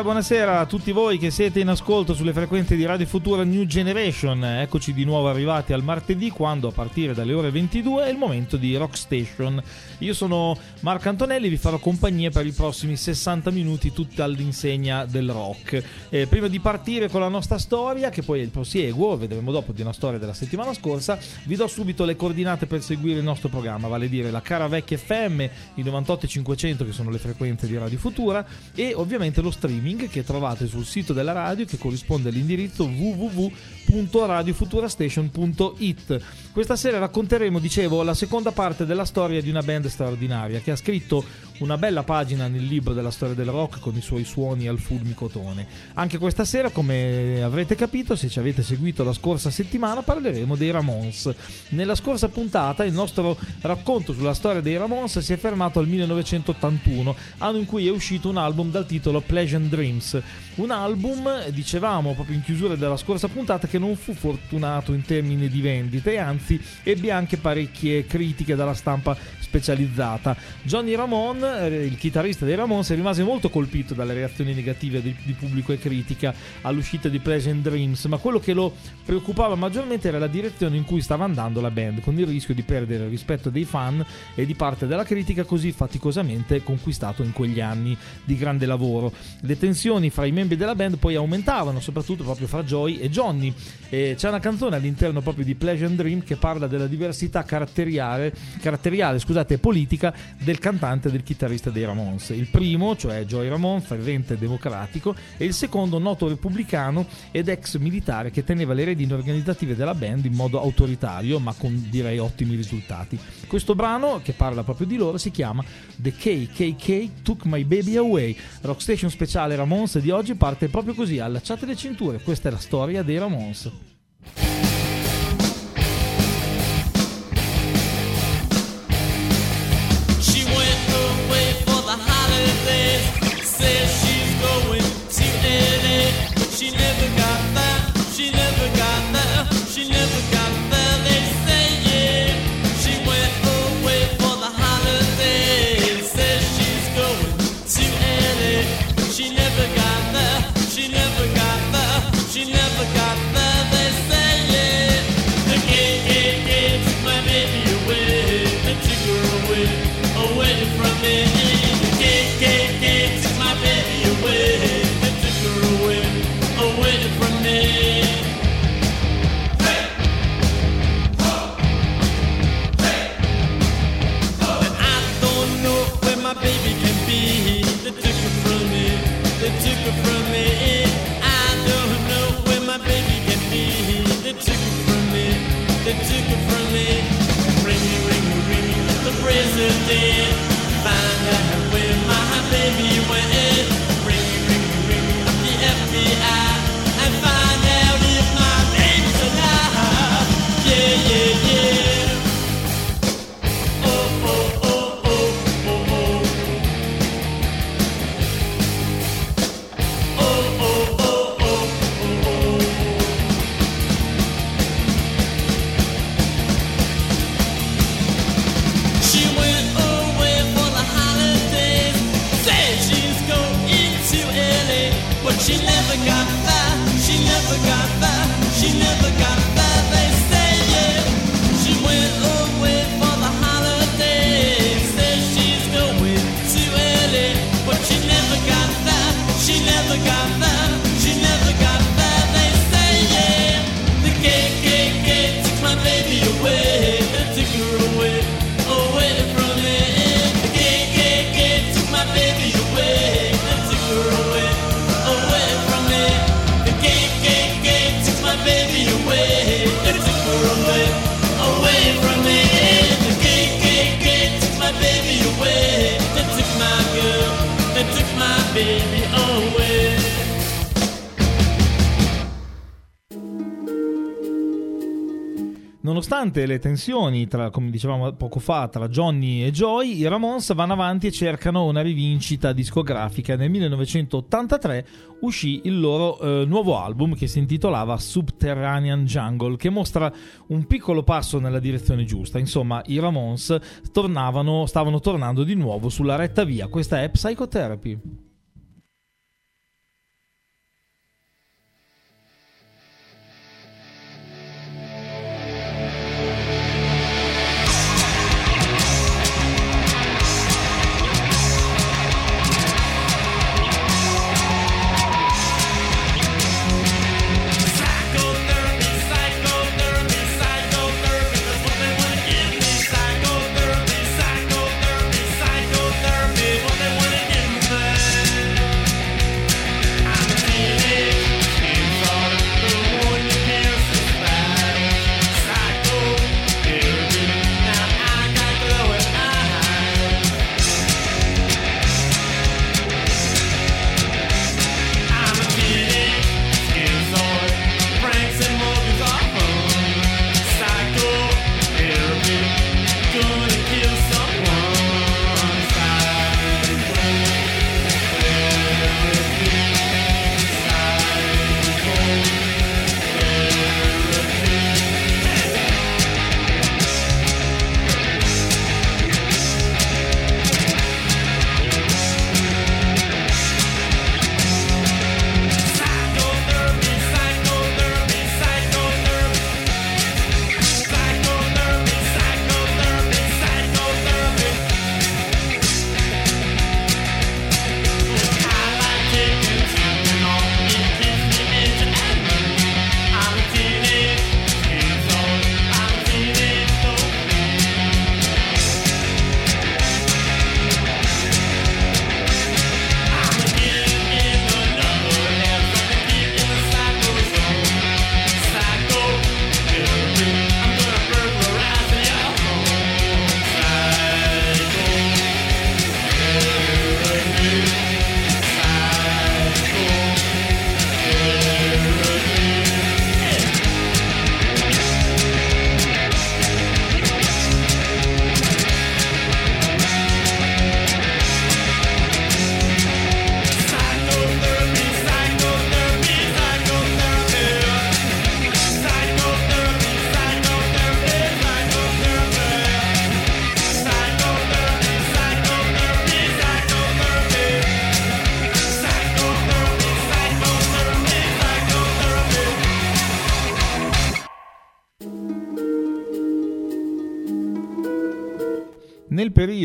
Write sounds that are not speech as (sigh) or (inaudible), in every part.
Buonasera, buonasera a tutti voi che siete in ascolto sulle frequenze di Radio Futura New Generation. Eccoci di nuovo arrivati al martedì quando a partire dalle ore 22 è il momento di Rock Station. Io sono Marco Antonelli, vi farò compagnia per i prossimi 60 minuti tutta all'insegna del rock. Eh, prima di partire con la nostra storia, che poi è il prosieguo, vedremo dopo di una storia della settimana scorsa, vi do subito le coordinate per seguire il nostro programma, vale a dire la cara vecchia FM, i 98500 che sono le frequenze di Radio Futura e ovviamente lo streaming che trovate sul sito della radio che corrisponde all'indirizzo www.radiofuturastation.it. Questa sera racconteremo, dicevo, la seconda parte della storia di una band straordinaria che ha scritto una bella pagina nel libro della storia del rock con i suoi suoni al fulmicotone. Anche questa sera, come avrete capito, se ci avete seguito la scorsa settimana, parleremo dei Ramones. Nella scorsa puntata il nostro racconto sulla storia dei Ramones si è fermato al 1981, anno in cui è uscito un album dal titolo Pleasant Dreams. Un album, dicevamo proprio in chiusura della scorsa puntata, che non fu fortunato in termini di vendite e anzi ebbe anche parecchie critiche dalla stampa specializzata. Johnny Ramone il chitarrista dei Ramones rimase molto colpito dalle reazioni negative di, di, pubblico e critica all'uscita di Pleasant Dreams, ma quello che lo preoccupava maggiormente era la direzione in cui stava andando la band, con il rischio di perdere il rispetto dei fan e di parte della critica così faticosamente conquistato in quegli anni di grande lavoro. Le tensioni fra i membri della band poi aumentavano, soprattutto proprio fra Joy e Johnny. E c'è una canzone all'interno proprio di Pleasant Dream che parla della diversità caratteriale, caratteriale scusate, politica del cantante del chitarrista chitarrista dei Ramones. Il primo, cioè Joey Ramone, fervente democratico, e il secondo, noto repubblicano ed ex militare che teneva le redine organizzative della band in modo autoritario, ma con direi ottimi risultati. Questo brano, che parla proprio di loro, si chiama The KKK Took My Baby Away. Rockstation speciale Ramones di oggi parte proprio così, allacciate le cinture, questa è la storia dei Ramones. fish. Find out where my baby went. Nonostante le tensioni, tra, come dicevamo poco fa, tra Johnny e Joy, i Ramones vanno avanti e cercano una rivincita discografica. Nel 1983 uscì il loro eh, nuovo album che si intitolava Subterranean Jungle, che mostra un piccolo passo nella direzione giusta. Insomma, i Ramones tornavano, stavano tornando di nuovo sulla retta via. Questa è Psychotherapy.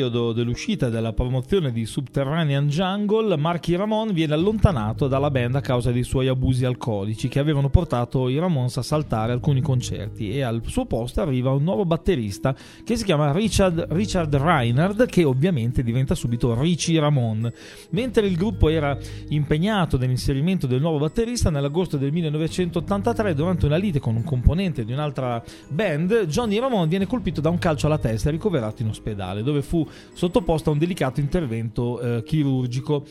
Periodo dell'uscita della promozione di Subterranean Jungle, Marky Ramon viene allontanato dalla band a causa dei suoi abusi alcolici che avevano portato i Ramones a saltare alcuni concerti e al suo posto arriva un nuovo batterista che si chiama Richard, Richard Reinhard che ovviamente diventa subito Richie Ramon. Mentre il gruppo era impegnato nell'inserimento del nuovo batterista, nell'agosto del 1983 durante una lite con un componente di un'altra band, Johnny Ramon viene colpito da un calcio alla testa e ricoverato in ospedale dove fu sottoposto a un delicato intervento eh, chirurgico.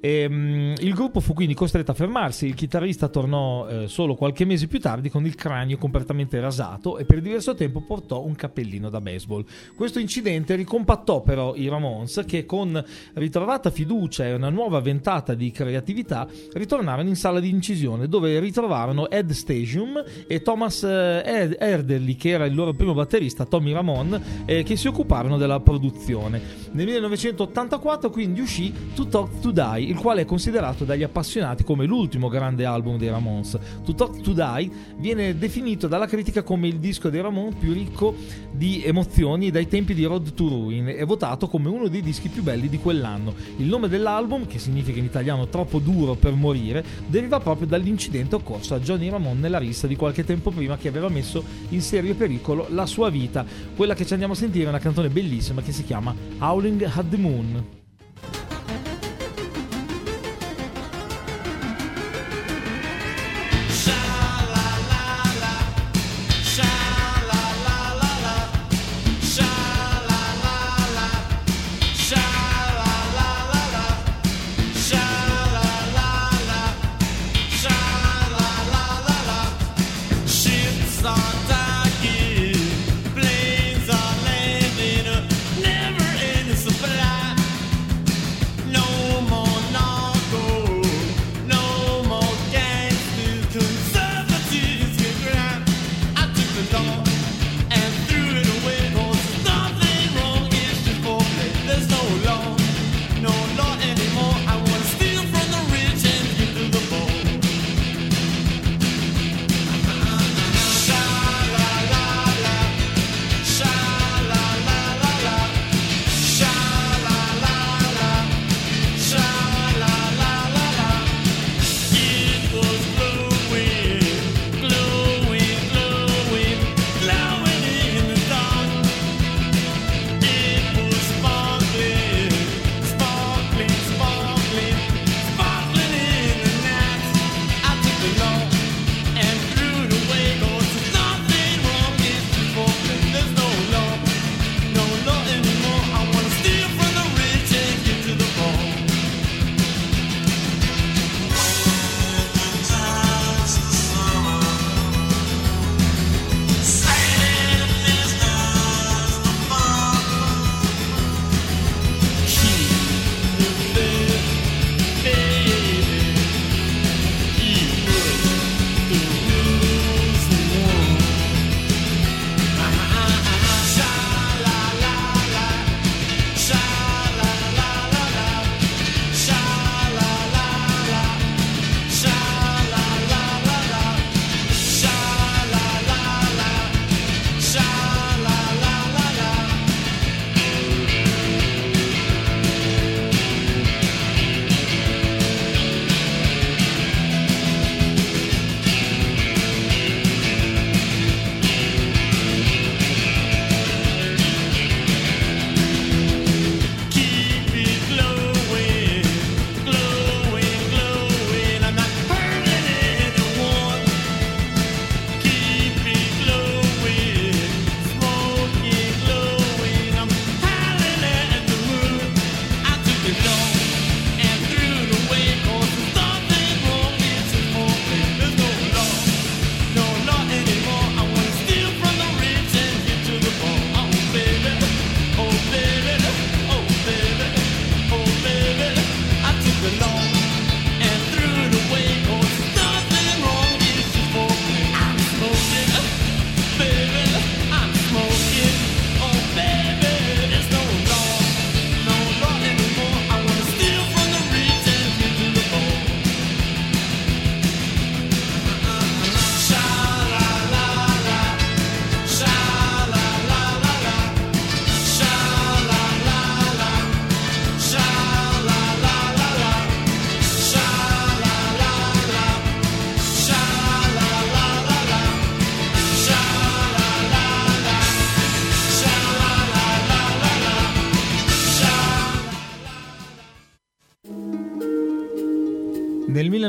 E, um, il gruppo fu quindi costretto a fermarsi. Il chitarrista tornò eh, solo qualche mese più tardi con il cranio completamente rasato e per diverso tempo portò un cappellino da baseball. Questo incidente ricompattò però i Ramones che con ritrovata fiducia e una nuova ventata di creatività ritornarono in sala di incisione dove ritrovarono Ed Stasium e Thomas eh, Erderly che era il loro primo batterista Tommy Ramon eh, che si occuparono della produzione. Nel 1984 quindi uscì To Talk to Die il quale è considerato dagli appassionati come l'ultimo grande album dei Ramones. To Talk to Die viene definito dalla critica come il disco dei Ramones più ricco di emozioni dai tempi di Road to Ruin e votato come uno dei dischi più belli di quell'anno. Il nome dell'album, che significa in italiano troppo duro per morire, deriva proprio dall'incidente occorso a Johnny Ramone nella rissa di qualche tempo prima che aveva messo in serio pericolo la sua vita. Quella che ci andiamo a sentire è una canzone bellissima che si chiama Howling at the Moon.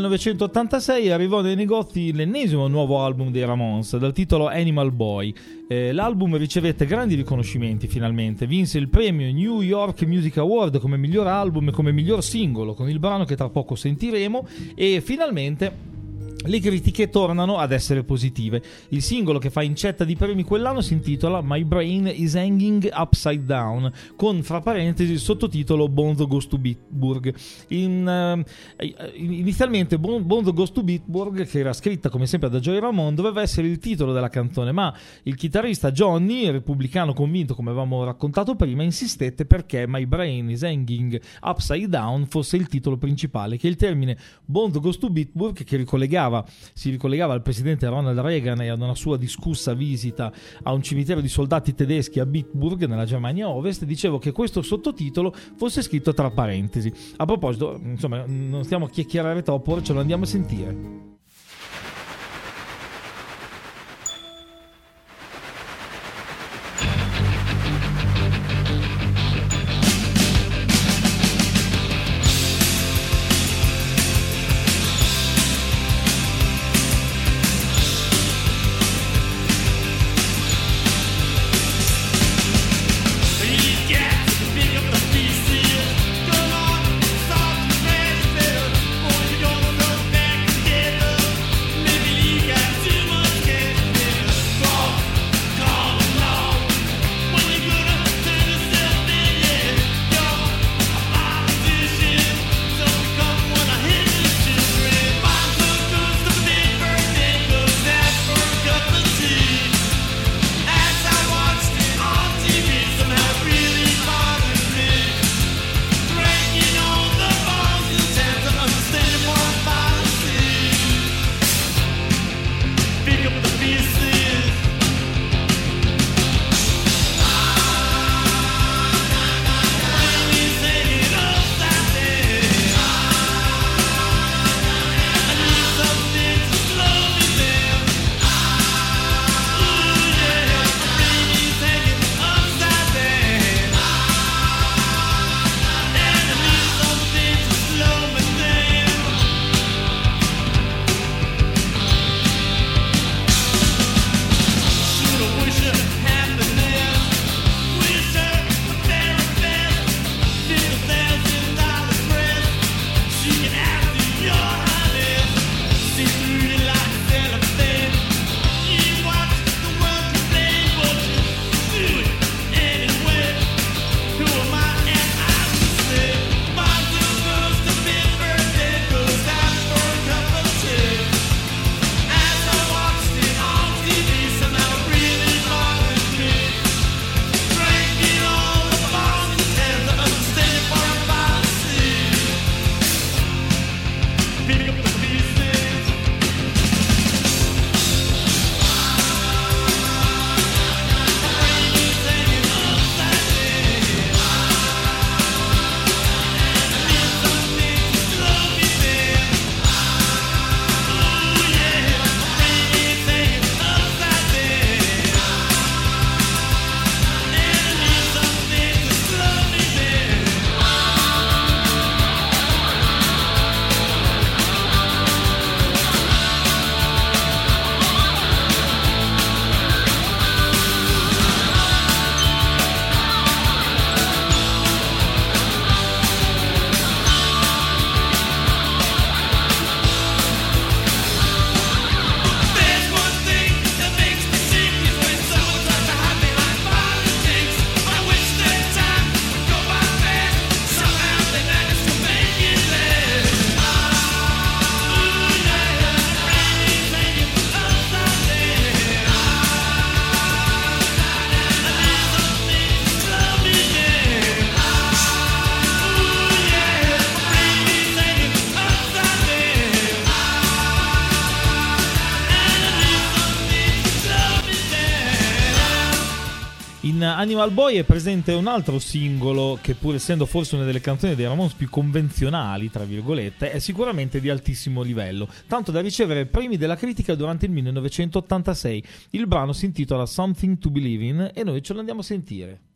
1986 arrivò nei negozi l'ennesimo nuovo album dei Ramones dal titolo Animal Boy. Eh, l'album ricevette grandi riconoscimenti finalmente, vinse il premio New York Music Award come miglior album e come miglior singolo con il brano che tra poco sentiremo e finalmente le critiche tornano ad essere positive. Il singolo che fa incetta di premi quell'anno si intitola My Brain is Hanging Upside Down, con fra parentesi il sottotitolo Bonzo Goes to Bitburg. In, uh, inizialmente bon- Bonzo Goes to Bitburg, che era scritta come sempre da Joey Ramone, doveva essere il titolo della canzone, ma il chitarrista Johnny, repubblicano convinto come avevamo raccontato prima, insistette perché My Brain is Hanging Upside Down fosse il titolo principale, che il termine Bonzo Goes to Bitburg, che ricollegava ricollegava, si ricollegava al presidente Ronald Reagan e ad una sua discussa visita a un cimitero di soldati tedeschi a Bitburg, nella Germania Ovest, dicevo che questo sottotitolo fosse scritto tra parentesi. A proposito, insomma, non stiamo a chiacchierare troppo, ce lo andiamo a sentire. Animal Boy è presente un altro singolo che pur essendo forse una delle canzoni dei Ramones più convenzionali, tra virgolette, è sicuramente di altissimo livello, tanto da ricevere premi della critica durante il 1986. Il brano si intitola Something to Believe in e noi ce lo andiamo a sentire.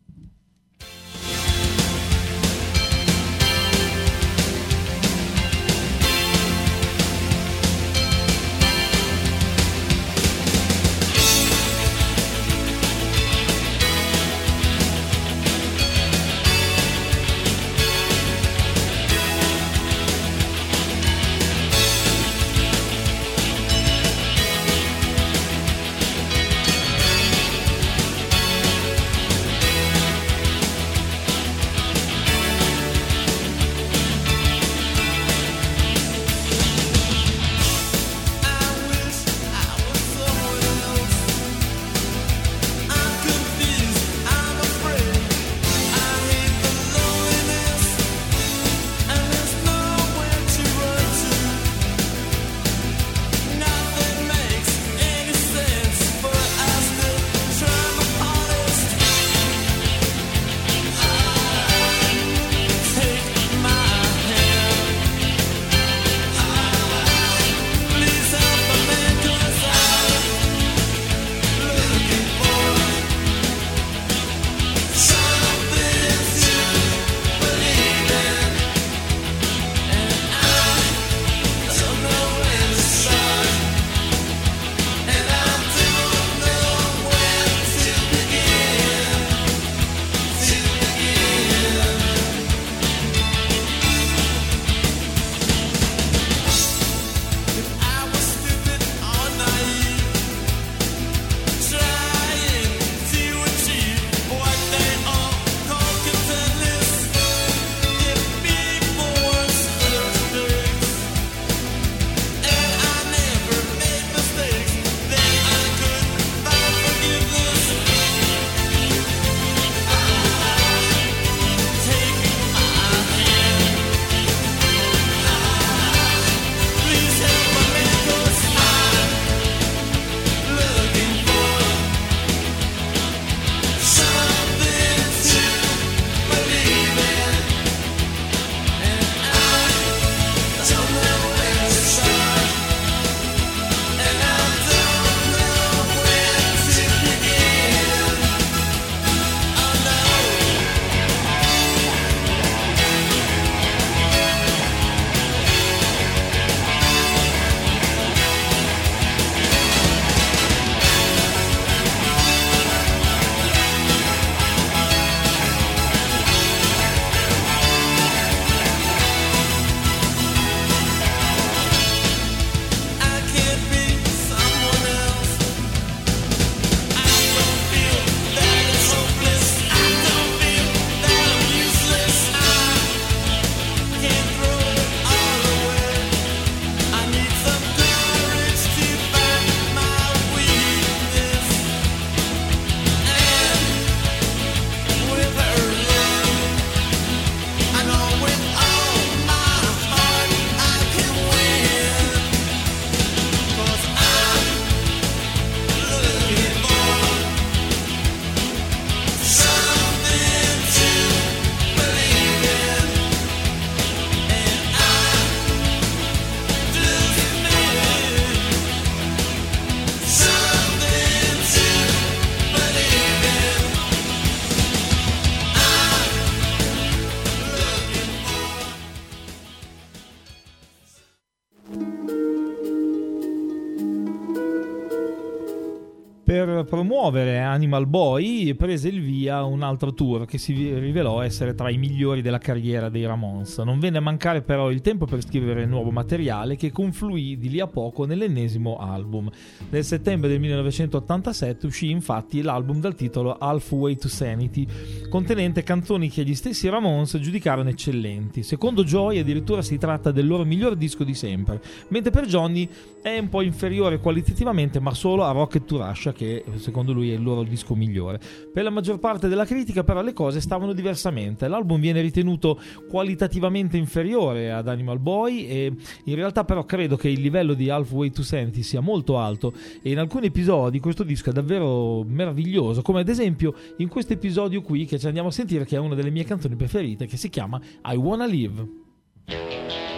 Per promuovere Animal Boy prese il via un altro tour che si rivelò essere tra i migliori della carriera dei Ramones. Non venne a mancare però il tempo per scrivere nuovo materiale che confluì di lì a poco nell'ennesimo album. Nel settembre del 1987 uscì infatti l'album dal titolo Halfway to Sanity, contenente canzoni che gli stessi Ramones giudicarono eccellenti. Secondo Joy addirittura si tratta del loro miglior disco di sempre, mentre per Johnny è un po' inferiore qualitativamente ma solo a Rocket to Russia che secondo lui è il loro disco migliore. Per la maggior parte della critica però le cose stavano diversamente. L'album viene ritenuto qualitativamente inferiore ad Animal Boy e in realtà però credo che il livello di Halfway to Sanity sia molto alto e in alcuni episodi questo disco è davvero meraviglioso, come ad esempio in questo episodio qui che ci andiamo a sentire che è una delle mie canzoni preferite che si chiama I Wanna Live.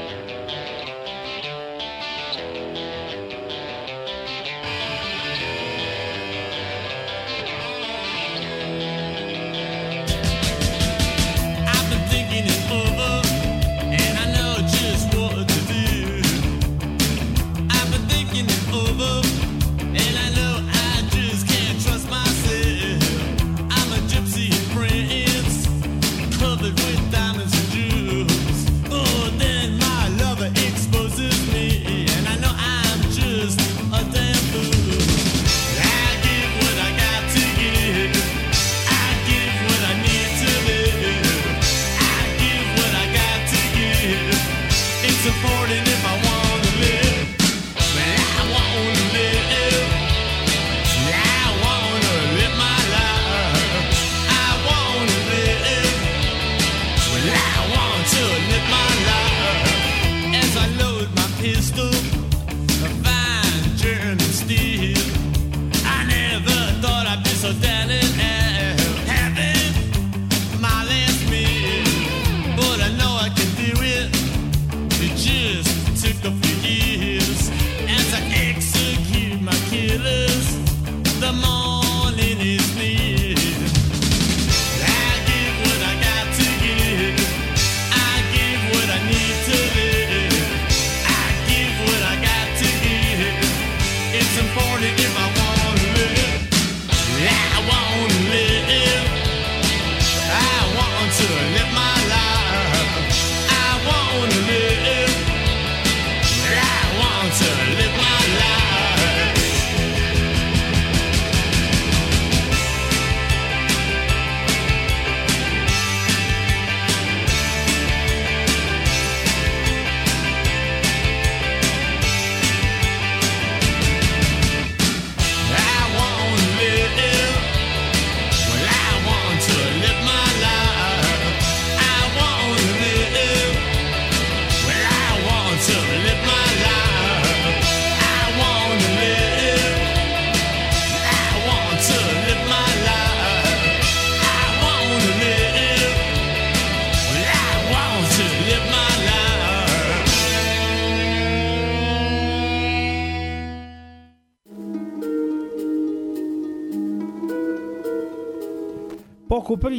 Poco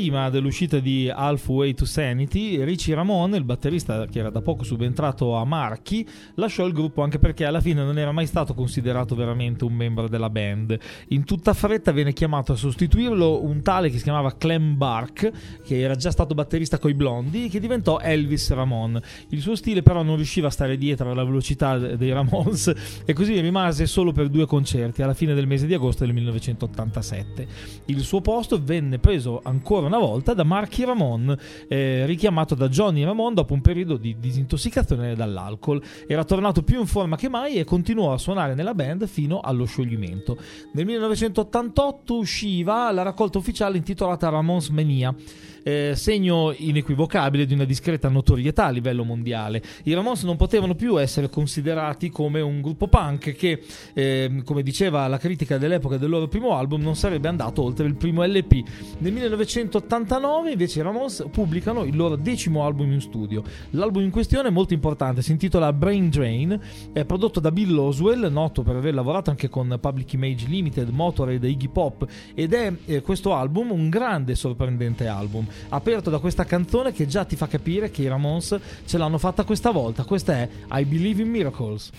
prima dell'uscita di Halfway to Sanity, Richie Ramone, il batterista che era da poco subentrato a Marchi, lasciò il gruppo anche perché alla fine non era mai stato considerato veramente un membro della band. In tutta fretta venne chiamato a sostituirlo un tale che si chiamava Clem Bark, che era già stato batterista coi Blondi che diventò Elvis Ramone. Il suo stile però non riusciva a stare dietro alla velocità dei Ramones e così rimase solo per due concerti alla fine del mese di agosto del 1987. Il suo posto venne preso ancora una volta da Marky Ramon, eh, richiamato da Johnny Ramon dopo un periodo di disintossicazione dall'alcol. Era tornato più in forma che mai e continuò a suonare nella band fino allo scioglimento. Nel 1988 usciva la raccolta ufficiale intitolata Ramon's Mania eh, segno inequivocabile di una discreta notorietà a livello mondiale. I Ramones non potevano più essere considerati come un gruppo punk che, eh, come diceva la critica dell'epoca del loro primo album, non sarebbe andato oltre il primo LP. Nel 1989 invece i Ramones pubblicano il loro decimo album in studio. L'album in questione è molto importante, si intitola Brain Drain, è prodotto da Bill Oswell, noto per aver lavorato anche con Public Image Limited, Motorhead Iggy Pop, ed è eh, questo album un grande e sorprendente album aperto da questa canzone che già ti fa capire che i Ramones ce l'hanno fatta questa volta. Questa è I Believe in Miracles.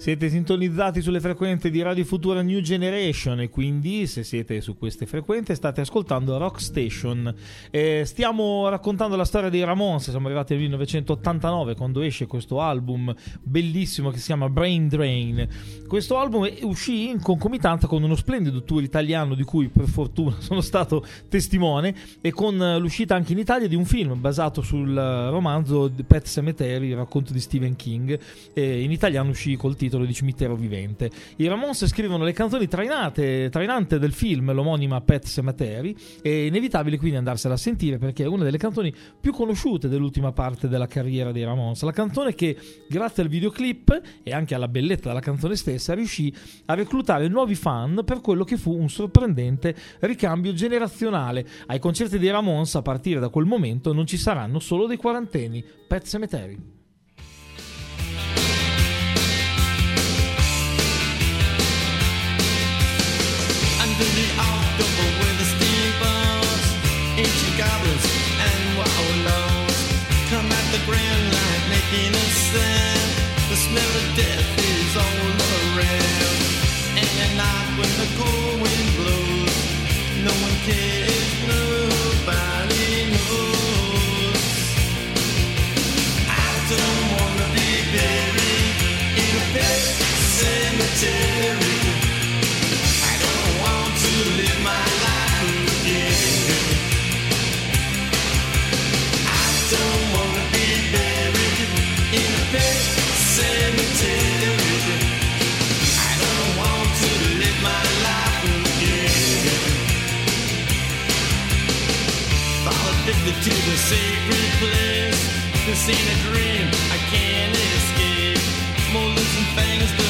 Siete sintonizzati sulle frequenze di Radio Futura New Generation e quindi se siete su queste frequenze state ascoltando Rock Station. Eh, stiamo raccontando la storia dei Ramones, siamo arrivati al 1989 quando esce questo album bellissimo che si chiama Brain Drain. Questo album uscì in concomitanza con uno splendido tour italiano di cui per fortuna (laughs) sono stato testimone e con l'uscita anche in Italia di un film basato sul romanzo Pet Cemetery, il racconto di Stephen King. Eh, in italiano uscì col titolo titolo di Cimitero Vivente. I Ramones scrivono le canzoni trainate, trainante del film, l'omonima Pet Cemetery, è inevitabile quindi andarsela a sentire perché è una delle canzoni più conosciute dell'ultima parte della carriera dei Ramones. La canzone che, grazie al videoclip e anche alla bellezza della canzone stessa, riuscì a reclutare nuovi fan per quello che fu un sorprendente ricambio generazionale. Ai concerti dei Ramones, a partire da quel momento, non ci saranno solo dei quarantenni. Pet Cemetery. October with the steamboats, ancient goblins and come at the line making a. The smell of death is all around, and at night when the cold wind blows, no one cares, nobody knows. I don't wanna be buried in a pet cemetery. To the sacred place. This ain't a dream, I can't escape. Molars and fangs,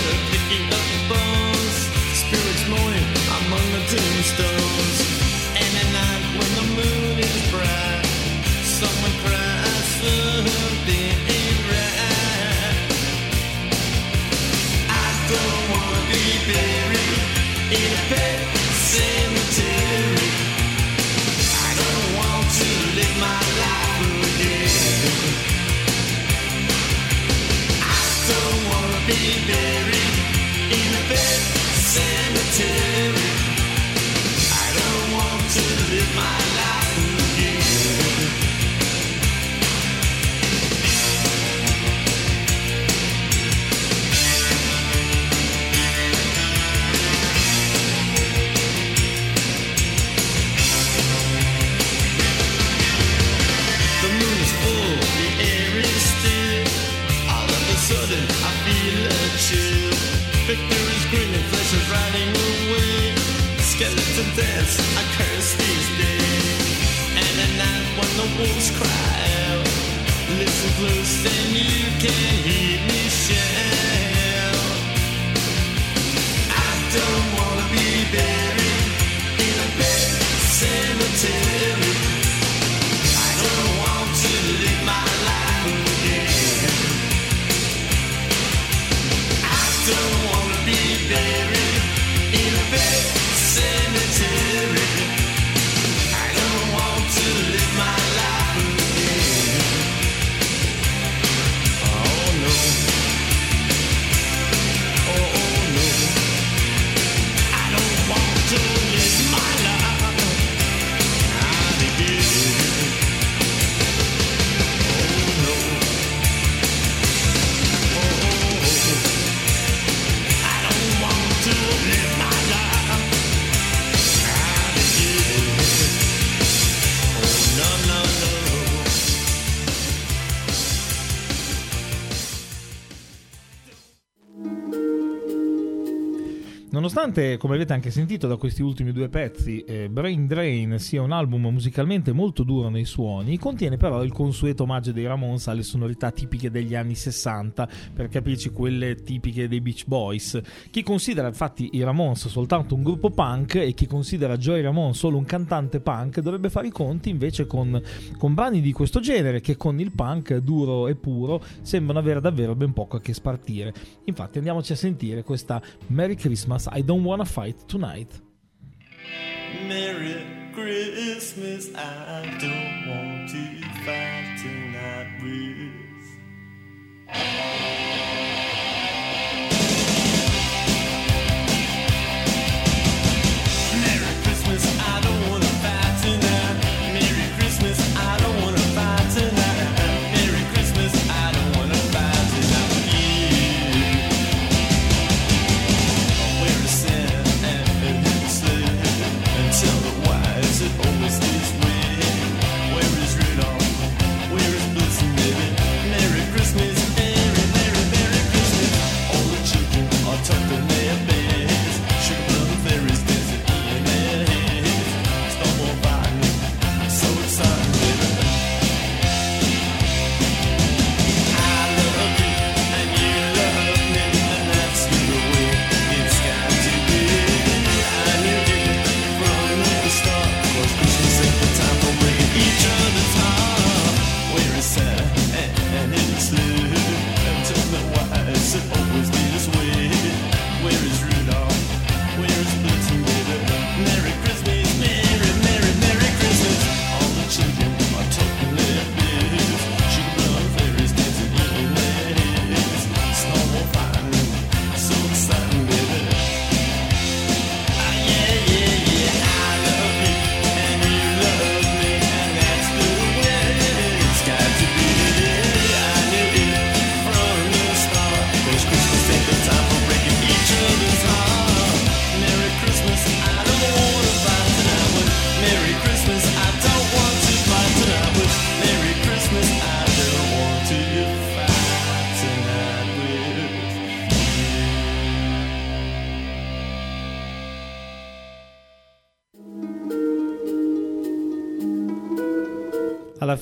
Nonostante, come avete anche sentito da questi ultimi due pezzi, eh, Brain Drain sia un album musicalmente molto duro nei suoni, contiene però il consueto omaggio dei Ramones alle sonorità tipiche degli anni 60, per capirci quelle tipiche dei Beach Boys. Chi considera infatti i Ramones soltanto un gruppo punk e chi considera Joey Ramone solo un cantante punk dovrebbe fare i conti invece con, con brani di questo genere che con il punk duro e puro sembrano avere davvero ben poco a che spartire. Infatti andiamoci a sentire questa Merry Christmas I Don't Wanna Fight Tonight. Merry Christmas, I don't want to fight tonight with.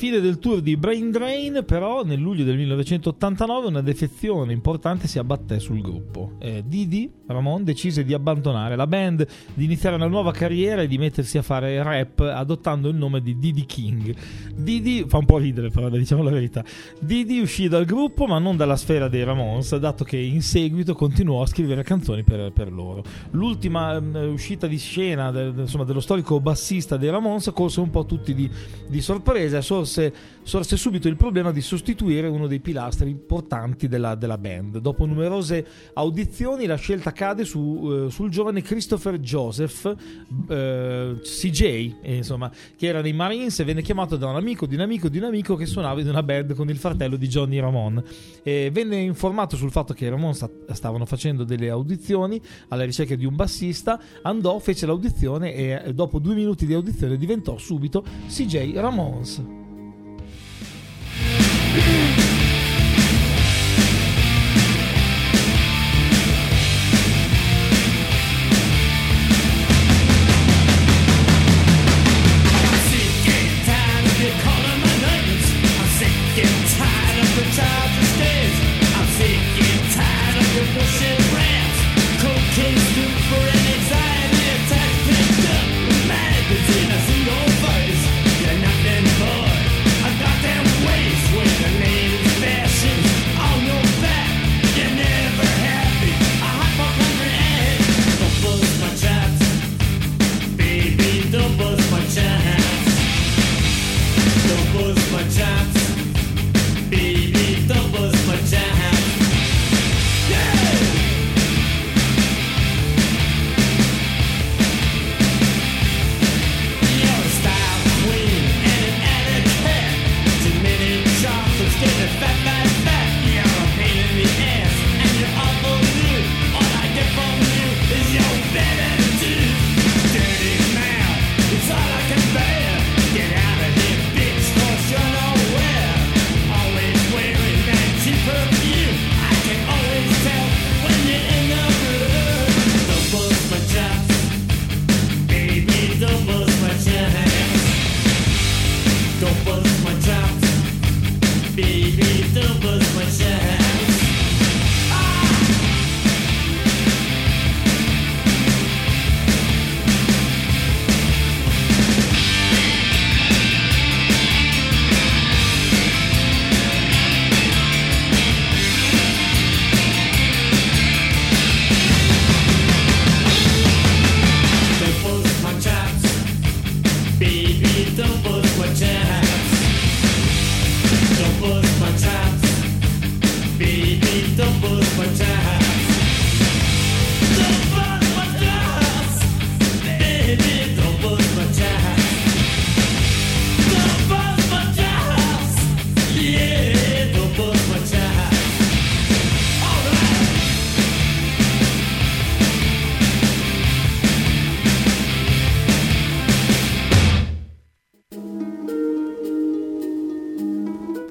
Fine del tour di Brain Drain, però, nel luglio del 1989 una defezione importante si abbatté sul gruppo. Eh, Didi Ramon decise di abbandonare la band, di iniziare una nuova carriera e di mettersi a fare rap adottando il nome di Didi King. Didi fa un po' ridere, però, diciamo la verità. Didi uscì dal gruppo, ma non dalla sfera dei Ramones, dato che in seguito continuò a scrivere canzoni per, per loro. L'ultima um, uscita di scena del, insomma, dello storico bassista dei Ramones colse un po' tutti di, di sorpresa sorse, sorse subito il problema di sostituire uno dei pilastri importanti della, della band. Dopo numerose audizioni la scelta cade su, eh, sul giovane Christopher Joseph, eh, CJ, eh, insomma, che era nei Marines e venne chiamato da un amico di un amico di un amico che suonava in una band con il fratello di Johnny Ramon. E venne informato sul fatto che i Ramon sta, stavano facendo delle audizioni alla ricerca di un bassista, andò, fece l'audizione e dopo due minuti di audizione diventò subito CJ Yeah. (laughs)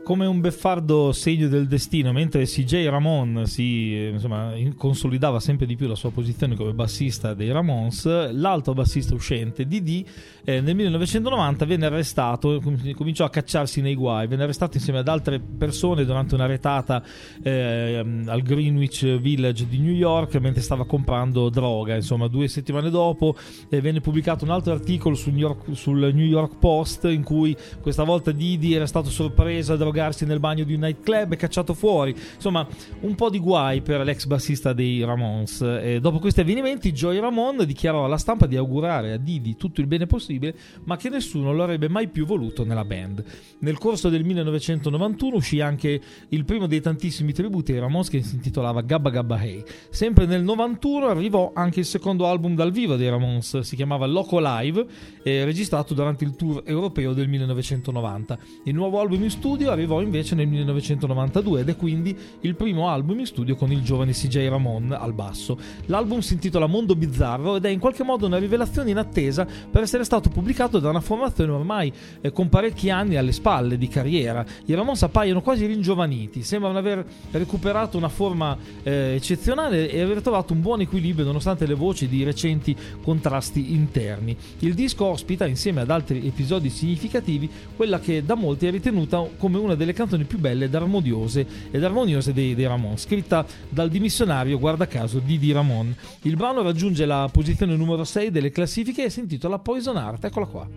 Ramones. beffardo segno del destino, mentre CJ Ramon si insomma, consolidava sempre di più la sua posizione come bassista dei Ramones, l'altro bassista uscente, Didi, eh, nel 1990 venne arrestato, cominciò a cacciarsi nei guai, venne arrestato insieme ad altre persone durante una retata eh, al Greenwich Village di New York mentre stava comprando droga. Insomma, due settimane dopo eh, venne pubblicato un altro articolo sul New, York, sul New York Post in cui questa volta Didi era stato sorpreso a drogarsi nel bagno di un nightclub e cacciato fuori. Insomma, un po' di guai per l'ex bassista dei Ramones. E dopo questi avvenimenti, Joey Ramon dichiarò alla stampa di augurare a Didi tutto il bene possibile, ma che nessuno lo avrebbe mai più voluto nella band. Nel corso del 1991 uscì anche il primo dei tantissimi tributi ai Ramones che si intitolava Gabba Gabba Hey. Sempre nel 91 arrivò anche il secondo album dal vivo dei Ramones, si chiamava Loco Live, registrato durante il tour europeo del 1990. Il nuovo album in studio arrivò arrivò invece nel 1992 ed è quindi il primo album in studio con il giovane CJ Ramon al basso. L'album si intitola Mondo Bizzarro ed è in qualche modo una rivelazione in attesa per essere stato pubblicato da una formazione ormai eh, con parecchi anni alle spalle di carriera. I Ramones appaiono quasi ringiovaniti, sembrano aver recuperato una forma eh, eccezionale e aver trovato un buon equilibrio nonostante le voci di recenti contrasti interni. Il disco ospita, insieme ad altri episodi significativi, quella che da molti è ritenuta come una delle canzoni più belle ed armoniose, ed armoniose dei, dei Ramon, scritta dal dimissionario, guarda caso, Didi Ramon. Il brano raggiunge la posizione numero 6 delle classifiche e si intitola Poison Art, eccola qua.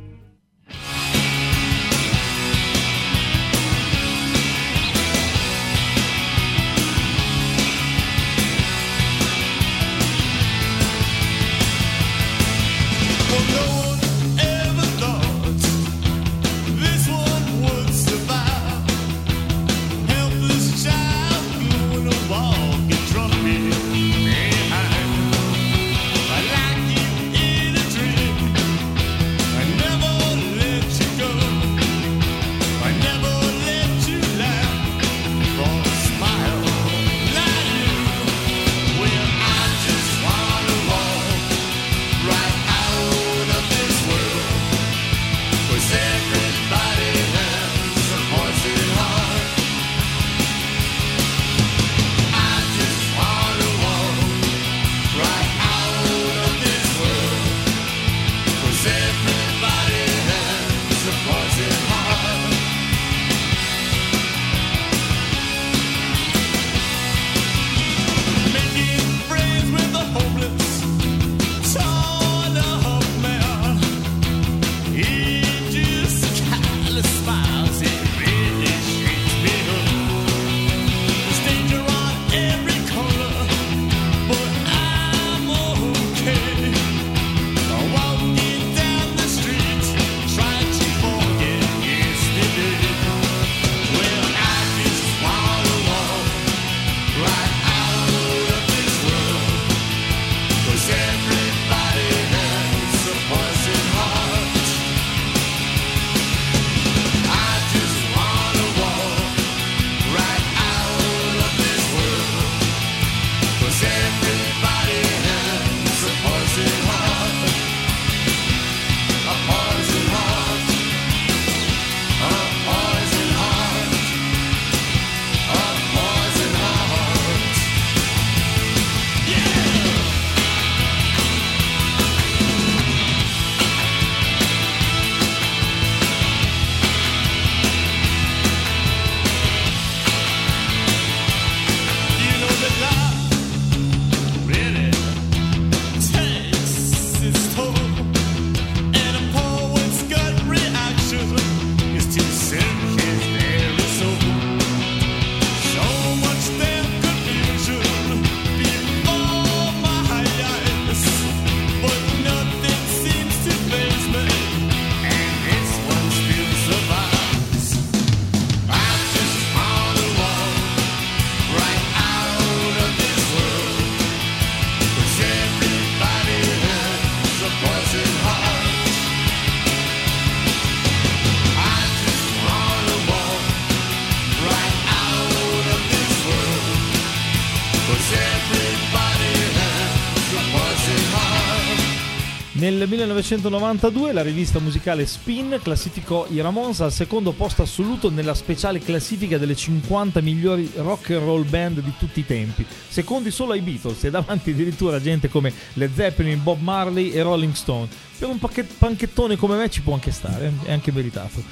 1992 la rivista musicale Spin classificò i Ramones al secondo posto assoluto nella speciale classifica delle 50 migliori rock and roll band di tutti i tempi, secondi solo ai Beatles e davanti addirittura gente come Led Zeppelin, Bob Marley e Rolling Stone. Per un panchettone come me ci può anche stare, è anche meritato.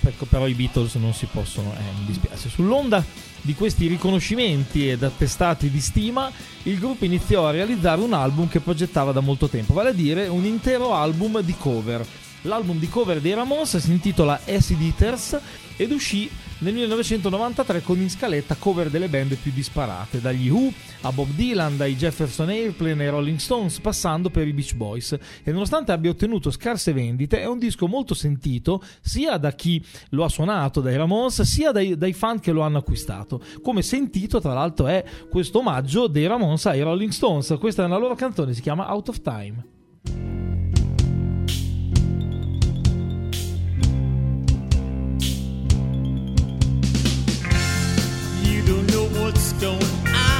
Ecco, però i Beatles non si possono, eh, mi dispiace. Sull'onda di questi riconoscimenti ed attestati di stima, il gruppo iniziò a realizzare un album che progettava da molto tempo, vale a dire un intero album di cover. L'album di cover dei Ramones si intitola Acid Eaters ed uscì nel 1993 con in scaletta cover delle band più disparate, dagli Who a Bob Dylan, dai Jefferson Airplane ai Rolling Stones, passando per i Beach Boys. E nonostante abbia ottenuto scarse vendite, è un disco molto sentito sia da chi lo ha suonato, dai Ramones, sia dai, dai fan che lo hanno acquistato. Come sentito, tra l'altro, è questo omaggio dei Ramones ai Rolling Stones. Questa è una loro canzone, si chiama Out of Time. What's going on?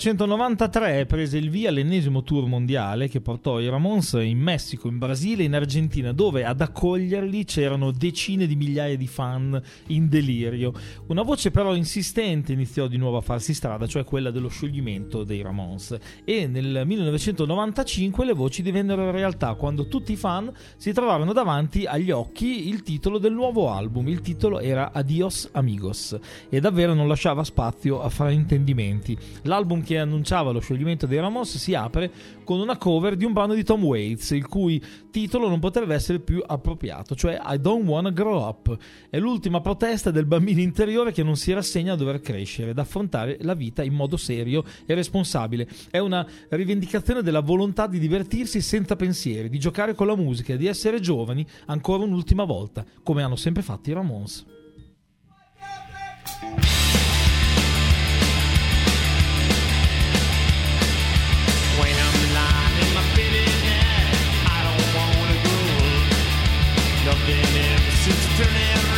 1993 prese il via l'ennesimo tour mondiale che portò i Ramons in Messico, in Brasile e in Argentina, dove ad accoglierli c'erano decine di migliaia di fan in delirio. Una voce però insistente iniziò di nuovo a farsi strada, cioè quella dello scioglimento dei Ramons. E nel 1995 le voci divennero realtà quando tutti i fan si trovarono davanti agli occhi il titolo del nuovo album. Il titolo era Adios Amigos e davvero non lasciava spazio a fraintendimenti. L'album che annunciava lo scioglimento dei Ramos si apre con una cover di un brano di Tom Waits, il cui titolo non potrebbe essere più appropriato, cioè I Don't Wanna Grow Up. È l'ultima protesta del bambino interiore che non si rassegna a dover crescere, ad affrontare la vita in modo serio e responsabile. È una rivendicazione della volontà di divertirsi senza pensieri, di giocare con la musica, di essere giovani ancora un'ultima volta, come hanno sempre fatto i Ramons. turning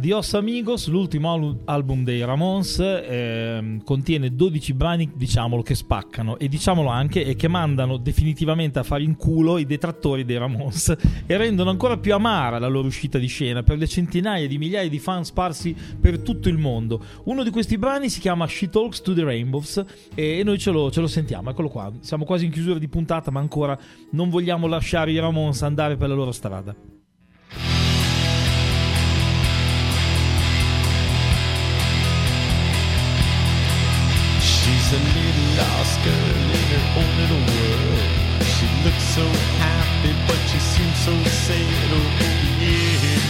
Adios Amigos, l'ultimo al- album dei Ramones, ehm, contiene 12 brani, diciamolo, che spaccano e diciamolo anche e che mandano definitivamente a fare in culo i detrattori dei Ramones e rendono ancora più amara la loro uscita di scena per le centinaia di migliaia di fan sparsi per tutto il mondo. Uno di questi brani si chiama She Talks to the Rainbows e noi ce lo, ce lo sentiamo, eccolo qua. Siamo quasi in chiusura di puntata, ma ancora non vogliamo lasciare i Ramones andare per la loro strada. A little lost girl in her own little world. She looks so happy, but she seems so sad. Oh, yeah.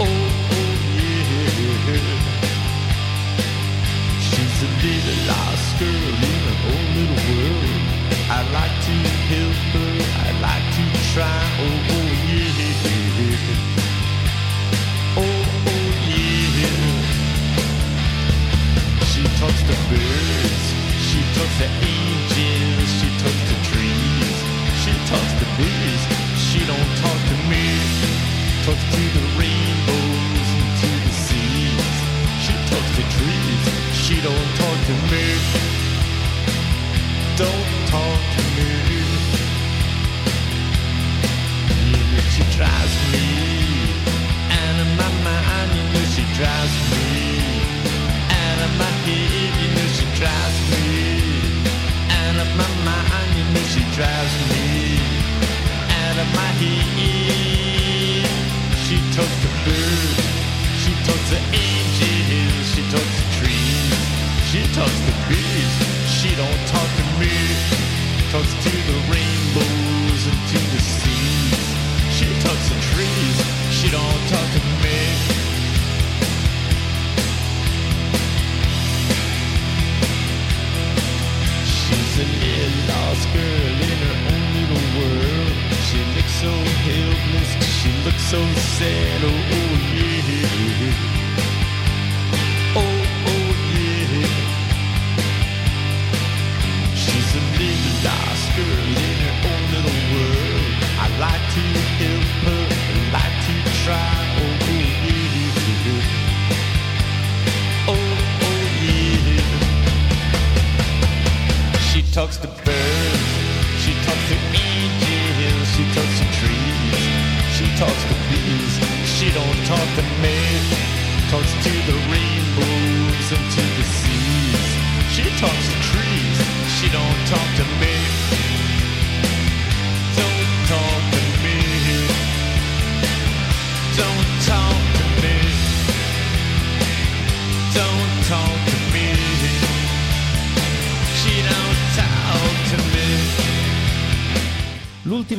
Oh, oh yeah. She's a little lost girl in her own little world. I like to help her. I like to try. Oh, She talks to birds, she talks to angels, she talks to trees, she talks to bees, she don't talk to me. Talks to the rainbows and to the seas. She talks to trees, she don't talk to me. Don't talk to me. You know she drives me out of my mind. You know she drives me of my head. You know she drives me out of my mind. You know she drives me out of my head. She talks to birds. She talks to angels. She talks to trees. She talks to bees. She don't talk to me. Talks to the rainbows and to the seas. She talks to trees. She don't talk to me. A lost girl in her own little world. She looks so helpless, she looks so sad. Oh, oh yeah.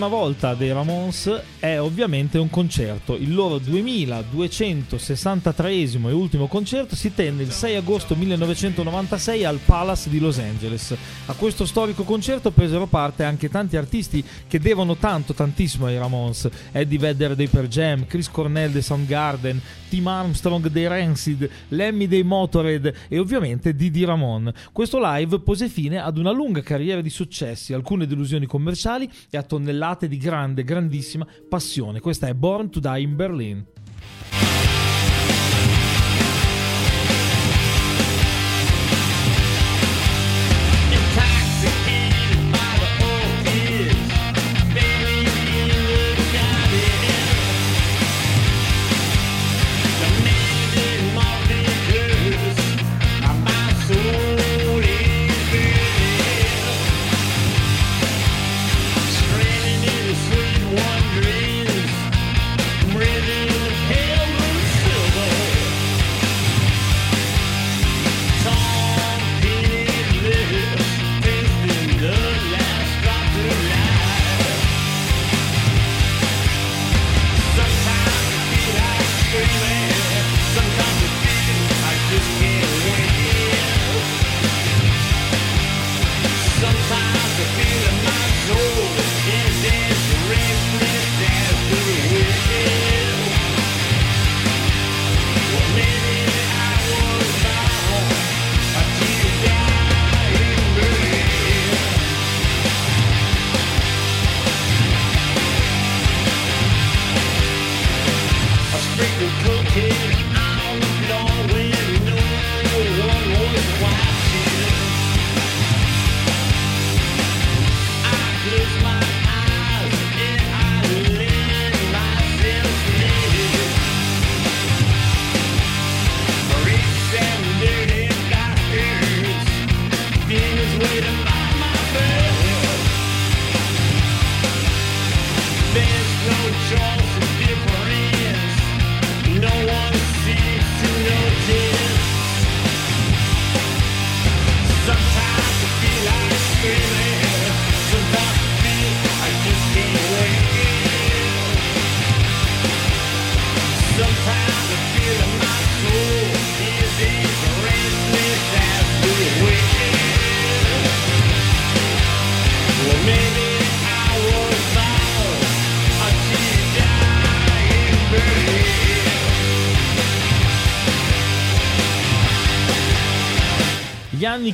L'ultima volta dei Ramones è ovviamente un concerto. Il loro 2263 e ultimo concerto si tenne il 6 agosto 1996 al Palace di Los Angeles. A questo storico concerto presero parte anche tanti artisti che devono tanto, tantissimo ai Ramones. Eddie Vedder dei Per Jam, Chris Cornell dei Soundgarden, Tim Armstrong dei Rancid, Lemmy dei Motorhead e ovviamente Didi Ramon. Questo live pose fine ad una lunga carriera di successi, alcune delusioni commerciali e a tonnellate di grande, grandissima passione. Questa è Born to Die in Berlin.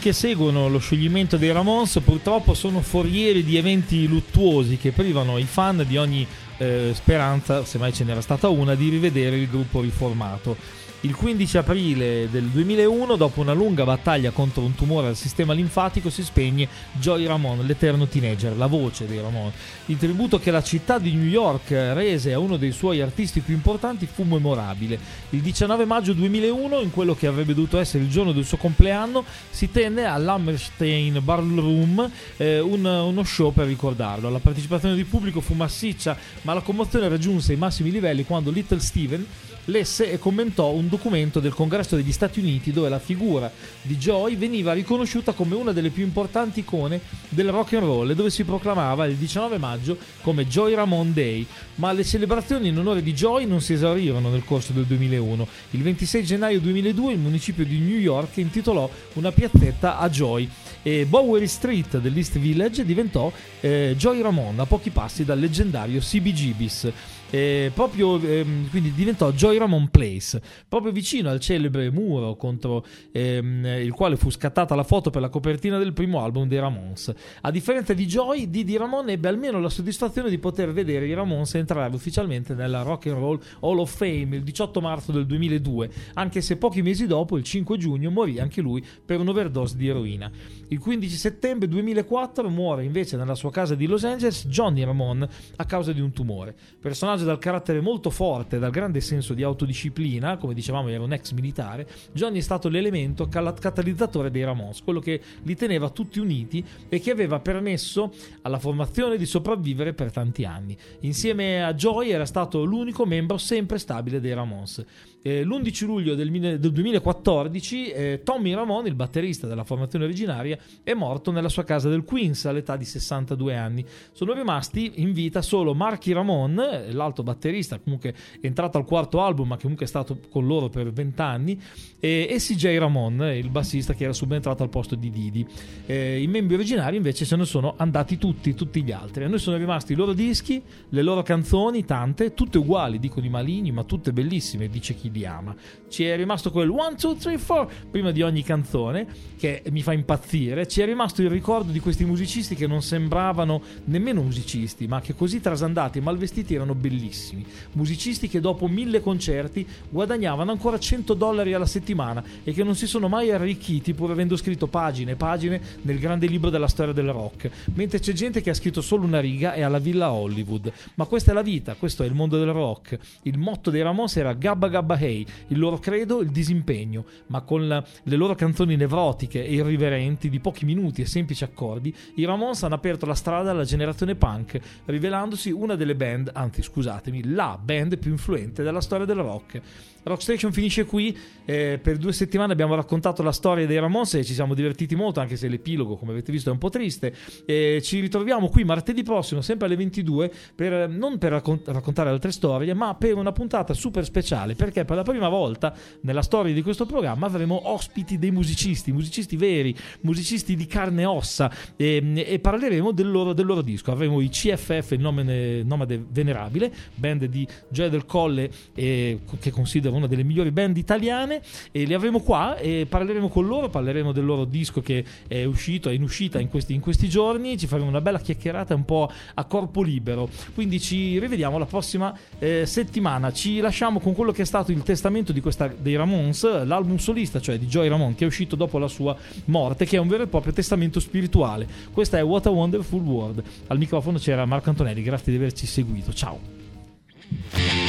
Che seguono lo scioglimento dei Ramones purtroppo sono forieri di eventi luttuosi che privano i fan di ogni eh, speranza, se mai ce n'era stata una, di rivedere il gruppo riformato. Il 15 aprile del 2001, dopo una lunga battaglia contro un tumore al sistema linfatico, si spegne Joy Ramone, l'eterno teenager, la voce dei Ramone. Il tributo che la città di New York rese a uno dei suoi artisti più importanti fu memorabile. Il 19 maggio 2001, in quello che avrebbe dovuto essere il giorno del suo compleanno, si tenne all'Hammerstein Ballroom eh, un- uno show per ricordarlo. La partecipazione del pubblico fu massiccia, ma la commozione raggiunse i massimi livelli quando Little Steven lesse e commentò un documento del Congresso degli Stati Uniti dove la figura di Joy veniva riconosciuta come una delle più importanti icone del rock and roll e dove si proclamava il 19 maggio come Joy Ramone Day. Ma le celebrazioni in onore di Joy non si esaurirono nel corso del 2001. Il 26 gennaio 2002 il municipio di New York intitolò una piazzetta a Joy e Bowery Street dell'East Village diventò eh, Joy Ramone a pochi passi dal leggendario CBGB's. Eh, proprio ehm, quindi diventò Joy Ramone Place, proprio vicino al celebre muro contro ehm, il quale fu scattata la foto per la copertina del primo album dei Ramones. A differenza di Joy, Didi Ramone ebbe almeno la soddisfazione di poter vedere i Ramones entrare ufficialmente nella Rock and Roll Hall of Fame il 18 marzo del 2002, anche se pochi mesi dopo, il 5 giugno, morì anche lui per un'overdose di eroina. Il 15 settembre 2004 muore invece nella sua casa di Los Angeles Johnny Ramone a causa di un tumore. Personaggio dal carattere molto forte, dal grande senso di autodisciplina, come dicevamo era un ex militare, Johnny è stato l'elemento catalizzatore dei Ramones, quello che li teneva tutti uniti e che aveva permesso alla formazione di sopravvivere per tanti anni. Insieme a Joy era stato l'unico membro sempre stabile dei Ramones. Eh, l'11 luglio del, del 2014 eh, Tommy Ramone, il batterista della formazione originaria, è morto nella sua casa del Queens all'età di 62 anni. Sono rimasti in vita solo Marky Ramone, eh, l'alto batterista, comunque entrato al quarto album, ma comunque è stato con loro per 20 anni, e, e CJ Ramone, il bassista che era subentrato al posto di Didi. Eh, I membri originari invece se ne sono andati tutti, tutti gli altri. A noi sono rimasti i loro dischi, le loro canzoni, tante, tutte uguali, dicono i maligni, ma tutte bellissime, dice chi li ama. Ci è rimasto quel 1, 2, 3, 4 prima di ogni canzone, che mi fa impazzire. Ci è rimasto il ricordo di questi musicisti che non sembravano nemmeno musicisti, ma che così trasandati e mal vestiti erano bellissimi. Musicisti che dopo mille concerti guadagnavano ancora 100 dollari alla settimana e che non si sono mai arricchiti pur avendo scritto pagine e pagine nel grande libro della storia del rock. Mentre c'è gente che ha scritto solo una riga e alla villa Hollywood. Ma questa è la vita, questo è il mondo del rock. Il motto dei Ramones era Gabba Gabba Hey, il loro credo il disimpegno, ma con la- le loro canzoni nevrotiche e irriverenti di pochi minuti e semplici accordi, i Ramones hanno aperto la strada alla generazione punk, rivelandosi una delle band, anzi scusatemi, la band più influente della storia del rock. Rockstation finisce qui, eh, per due settimane abbiamo raccontato la storia dei Ramones e ci siamo divertiti molto, anche se l'epilogo, come avete visto, è un po' triste. Eh, ci ritroviamo qui martedì prossimo, sempre alle 22, per, non per raccon- raccontare altre storie, ma per una puntata super speciale, perché per la prima volta nella storia di questo programma avremo ospiti dei musicisti, musicisti veri, musicisti di carne e ossa, e, e parleremo del loro, del loro disco. Avremo i CFF, il nome, nomade venerabile, band di Gioia del Colle, eh, che considero una delle migliori band italiane, e li avremo qua e parleremo con loro, parleremo del loro disco che è uscito, è in uscita in questi, in questi giorni, ci faremo una bella chiacchierata un po' a corpo libero. Quindi ci rivediamo la prossima eh, settimana. Ci lasciamo con quello che è stato il testamento di questa, dei Ramones, l'album solista, cioè di Joy Ramone, che è uscito dopo la sua morte, che è un vero e proprio testamento spirituale. Questa è What a Wonderful World. Al microfono c'era Marco Antonelli, grazie di averci seguito. Ciao.